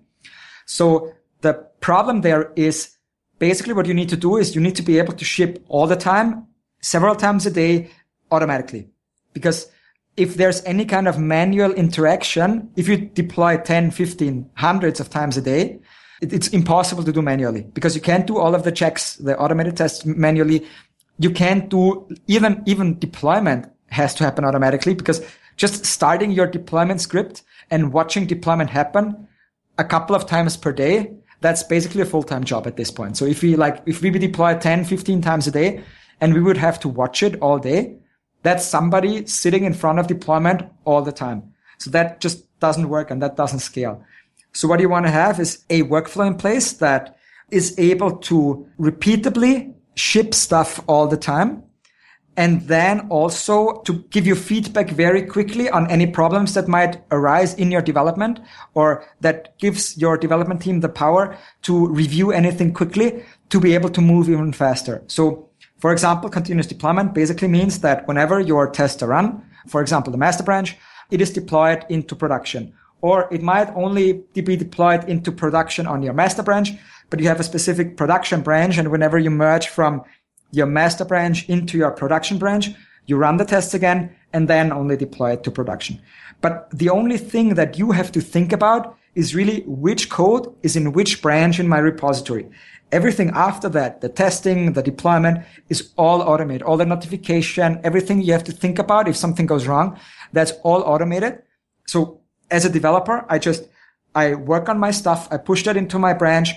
So the problem there is basically what you need to do is you need to be able to ship all the time, several times a day, automatically. Because if there's any kind of manual interaction, if you deploy 10, 15, hundreds of times a day, it, it's impossible to do manually because you can't do all of the checks, the automated tests manually. You can't do even, even deployment has to happen automatically because just starting your deployment script and watching deployment happen a couple of times per day, that's basically a full-time job at this point. So if we like, if we deploy 10, 15 times a day and we would have to watch it all day, that's somebody sitting in front of deployment all the time. So that just doesn't work and that doesn't scale. So what you want to have is a workflow in place that is able to repeatably ship stuff all the time and then also to give you feedback very quickly on any problems that might arise in your development or that gives your development team the power to review anything quickly to be able to move even faster. So for example, continuous deployment basically means that whenever your tests are run, for example, the master branch, it is deployed into production. Or it might only be deployed into production on your master branch, but you have a specific production branch. And whenever you merge from your master branch into your production branch, you run the tests again and then only deploy it to production. But the only thing that you have to think about is really which code is in which branch in my repository. Everything after that, the testing, the deployment is all automated. All the notification, everything you have to think about if something goes wrong, that's all automated. So as a developer, I just, I work on my stuff. I push that into my branch.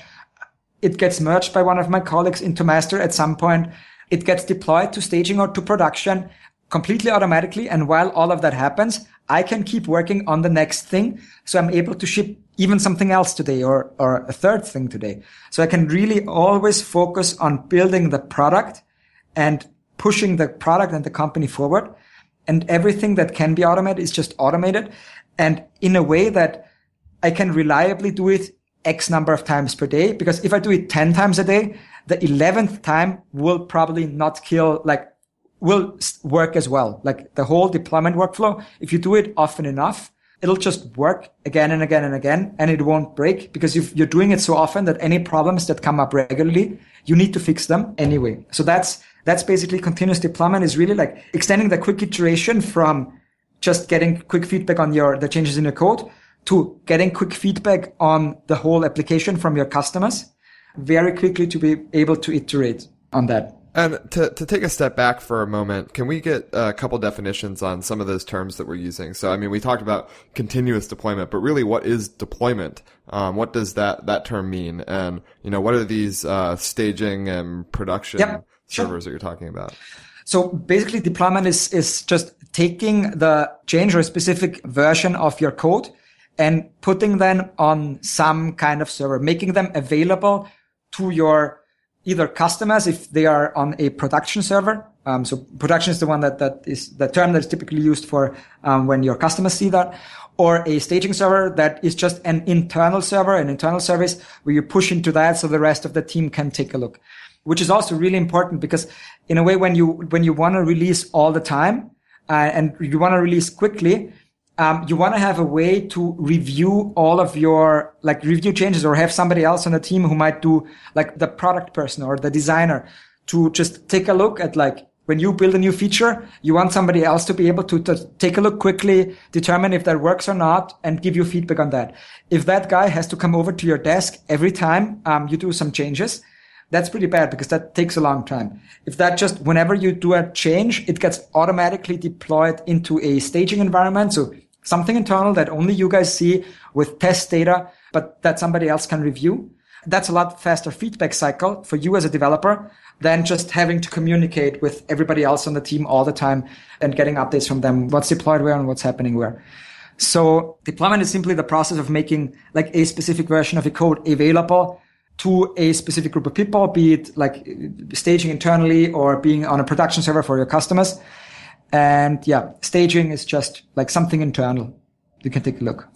It gets merged by one of my colleagues into master at some point. It gets deployed to staging or to production completely automatically. And while all of that happens, I can keep working on the next thing. So I'm able to ship even something else today or, or a third thing today. So I can really always focus on building the product and pushing the product and the company forward. And everything that can be automated is just automated and in a way that I can reliably do it X number of times per day. Because if I do it 10 times a day, the 11th time will probably not kill, like, will work as well. Like the whole deployment workflow, if you do it often enough, it'll just work again and again and again and it won't break because if you're doing it so often that any problems that come up regularly, you need to fix them anyway. So that's, that's basically continuous deployment is really like extending the quick iteration from just getting quick feedback on your, the changes in your code to getting quick feedback on the whole application from your customers very quickly to be able to iterate on that. And to, to take a step back for a moment, can we get a couple definitions on some of those terms that we're using? So, I mean, we talked about continuous deployment, but really what is deployment? Um, what does that, that term mean? And, you know, what are these, uh, staging and production Yep, sure. servers that you're talking about? So basically deployment is, is just taking the change or a specific version of your code and putting them on some kind of server, making them available to your either customers if they are on a production server. Um, so production is the one that, that is the term that is typically used for um, when your customers see that or a staging server that is just an internal server, an internal service where you push into that so the rest of the team can take a look, which is also really important because in a way, when you, when you want to release all the time, uh, and you want to release quickly, um, you want to have a way to review all of your like review changes or have somebody else on the team who might do like the product person or the designer to just take a look at like when you build a new feature, you want somebody else to be able to, to, take a look quickly, determine if that works or not, and give you feedback on that. If that guy has to come over to your desk every time um, you do some changes, that's pretty bad because that takes a long time. If that just whenever you do a change, it gets automatically deployed into a staging environment. So something internal that only you guys see with test data, but that somebody else can review. That's a lot faster feedback cycle for you as a developer than just having to communicate with everybody else on the team all the time and getting updates from them, what's deployed where and what's happening where. So deployment is simply the process of making like a specific version of a code available to a specific group of people, be it like staging internally or being on a production server for your customers. And yeah, staging is just like something internal. You can take a look.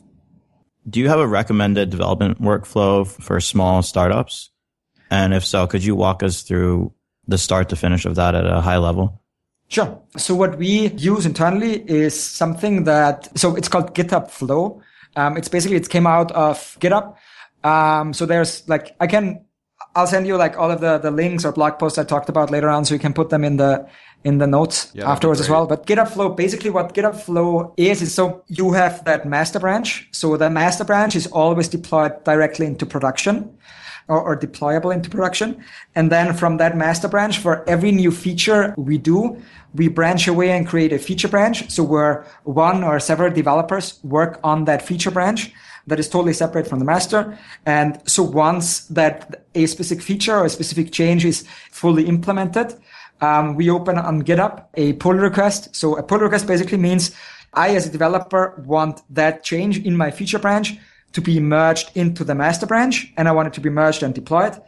Do you have a recommended development workflow for small startups? And if so, could you walk us through the start to finish of that at a high level? Sure. So what we use internally is something that, so it's called GitHub Flow. Um, it's basically, it came out of GitHub. Um, so there's like, I can, I'll send you like all of the, the links or blog posts I talked about later on. So you can put them in the, in the notes yeah, afterwards as well. But GitHub Flow, basically what GitHub Flow is, is so you have that master branch. So the master branch is always deployed directly into production or, or deployable into production. And then from that master branch, for every new feature we do, we branch away and create a feature branch. So where one or several developers work on that feature branch that is totally separate from the master. And so once that a specific feature or a specific change is fully implemented, um, we open on GitHub a pull request. So a pull request basically means I, as a developer, want that change in my feature branch to be merged into the master branch and I want it to be merged and deployed.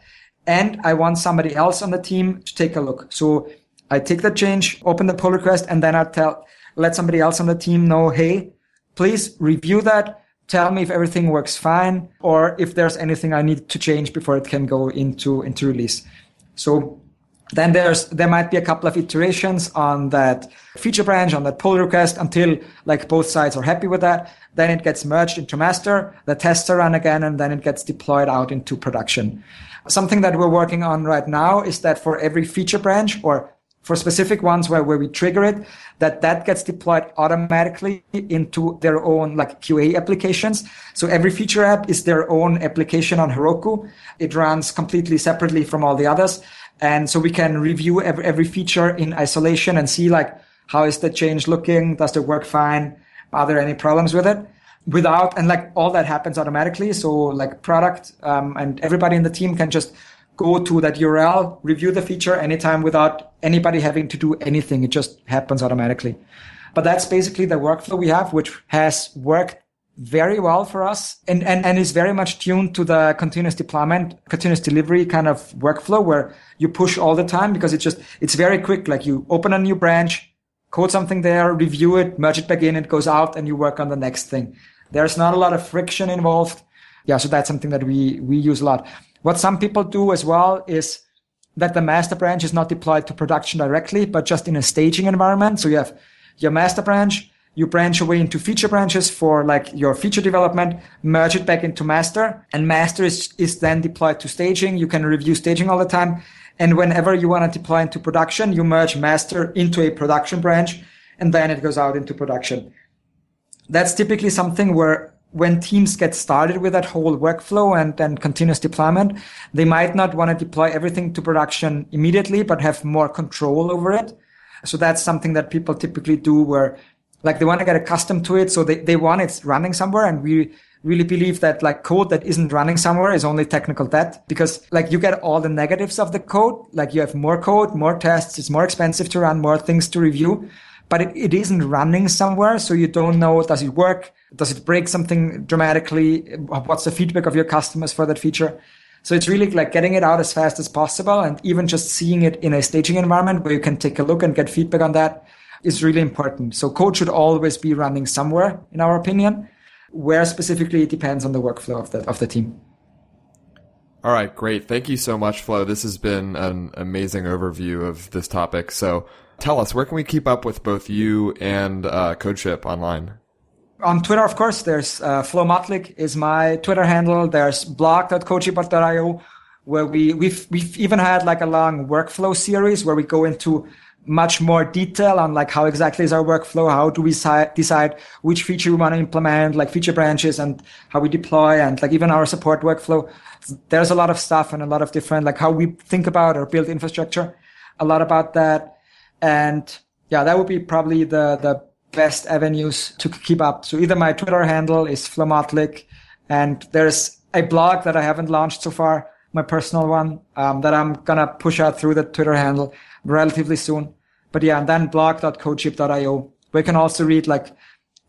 And I want somebody else on the team to take a look. So I take that change, open the pull request, and then I tell, let somebody else on the team know, Hey, please review that. Tell me if everything works fine or if there's anything I need to change before it can go into, into release. So then there's, there might be a couple of iterations on that feature branch, on that pull request until like both sides are happy with that. Then it gets merged into master, the tests are run again, and then it gets deployed out into production. Something that we're working on right now is that for every feature branch or for specific ones where, where we trigger it, that that gets deployed automatically into their own like QA applications. So every feature app is their own application on Heroku. It runs completely separately from all the others. And so we can review every, every feature in isolation and see like, how is the change looking? Does it work fine? Are there any problems with it? Without, and like all that happens automatically. So like product, um, and everybody in the team can just go to that URL, review the feature anytime without anybody having to do anything. It just happens automatically. But that's basically the workflow we have, which has worked very well for us and, and, and is very much tuned to the continuous deployment, continuous delivery kind of workflow where you push all the time because it's just, it's very quick. Like you open a new branch, code something there, review it, merge it back in, it goes out and you work on the next thing. There's not a lot of friction involved. Yeah. So that's something that we, we use a lot. What some people do as well is that the master branch is not deployed to production directly, but just in a staging environment. So you have your master branch, you branch away into feature branches for like your feature development, merge it back into master and master is, is then deployed to staging. You can review staging all the time. And whenever you want to deploy into production, you merge master into a production branch and then it goes out into production. That's typically something where when teams get started with that whole workflow and, and continuous deployment, they might not want to deploy everything to production immediately, but have more control over it. So that's something that people typically do where like they want to get accustomed to it. So they, they want it running somewhere. And we really believe that like code that isn't running somewhere is only technical debt because like you get all the negatives of the code. Like you have more code, more tests. It's more expensive to run, more things to review, but it, it isn't running somewhere. So you don't know, does it work? Does it break something dramatically? What's the feedback of your customers for that feature? So it's really like getting it out as fast as possible and even just seeing it in a staging environment where you can take a look and get feedback on that is really important. So code should always be running somewhere, in our opinion. Where specifically it depends on the workflow of the of the team. All right, great. Thank you so much, Flo. This has been an amazing overview of this topic. So Tell us, where can we keep up with both you and uh, CodeShip online? On Twitter, of course, there's uh, Flo Motlik is my Twitter handle. There's blog.codeship.io where we, we've, we've even had like a long workflow series where we go into much more detail on like how exactly is our workflow, how do we si- decide which feature we want to implement, like feature branches and how we deploy and like even our support workflow. There's a lot of stuff and a lot of different like how we think about or build infrastructure, a lot about that. And yeah, that would be probably the, the best avenues to keep up. So either my Twitter handle is Flo and there's a blog that I haven't launched so far, my personal one, um, that I'm to push out through the Twitter handle relatively soon. But yeah, and then blog.codeship.io, you can also read like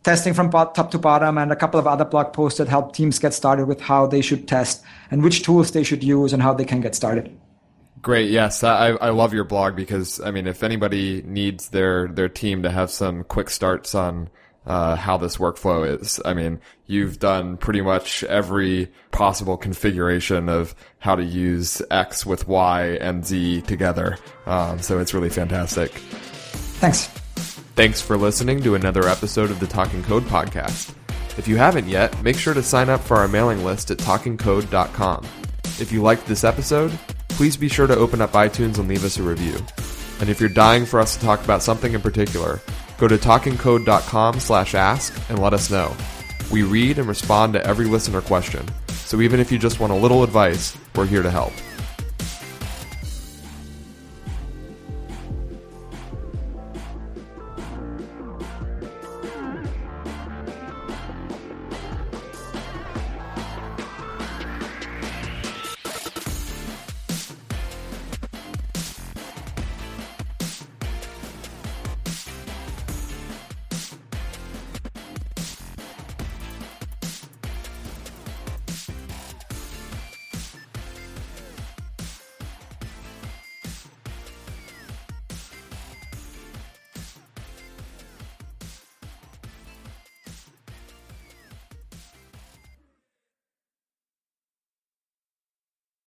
testing from top to bottom and a couple of other blog posts that help teams get started with how they should test and which tools they should use and how they can get started. Great. Yes, I, I love your blog because I mean, if anybody needs their their team to have some quick starts on uh, how this workflow is. I mean, you've done pretty much every possible configuration of how to use X with Y and Z together. Um, so it's really fantastic. Thanks. Thanks for listening to another episode of the Talking Code podcast. If you haven't yet, make sure to sign up for our mailing list at talkingcode.com. If you liked this episode, please be sure to open up iTunes and leave us a review. And if you're dying for us to talk about something in particular, Go to talkingcode.com slash ask and let us know. We read and respond to every listener question, so even if you just want a little advice, we're here to help.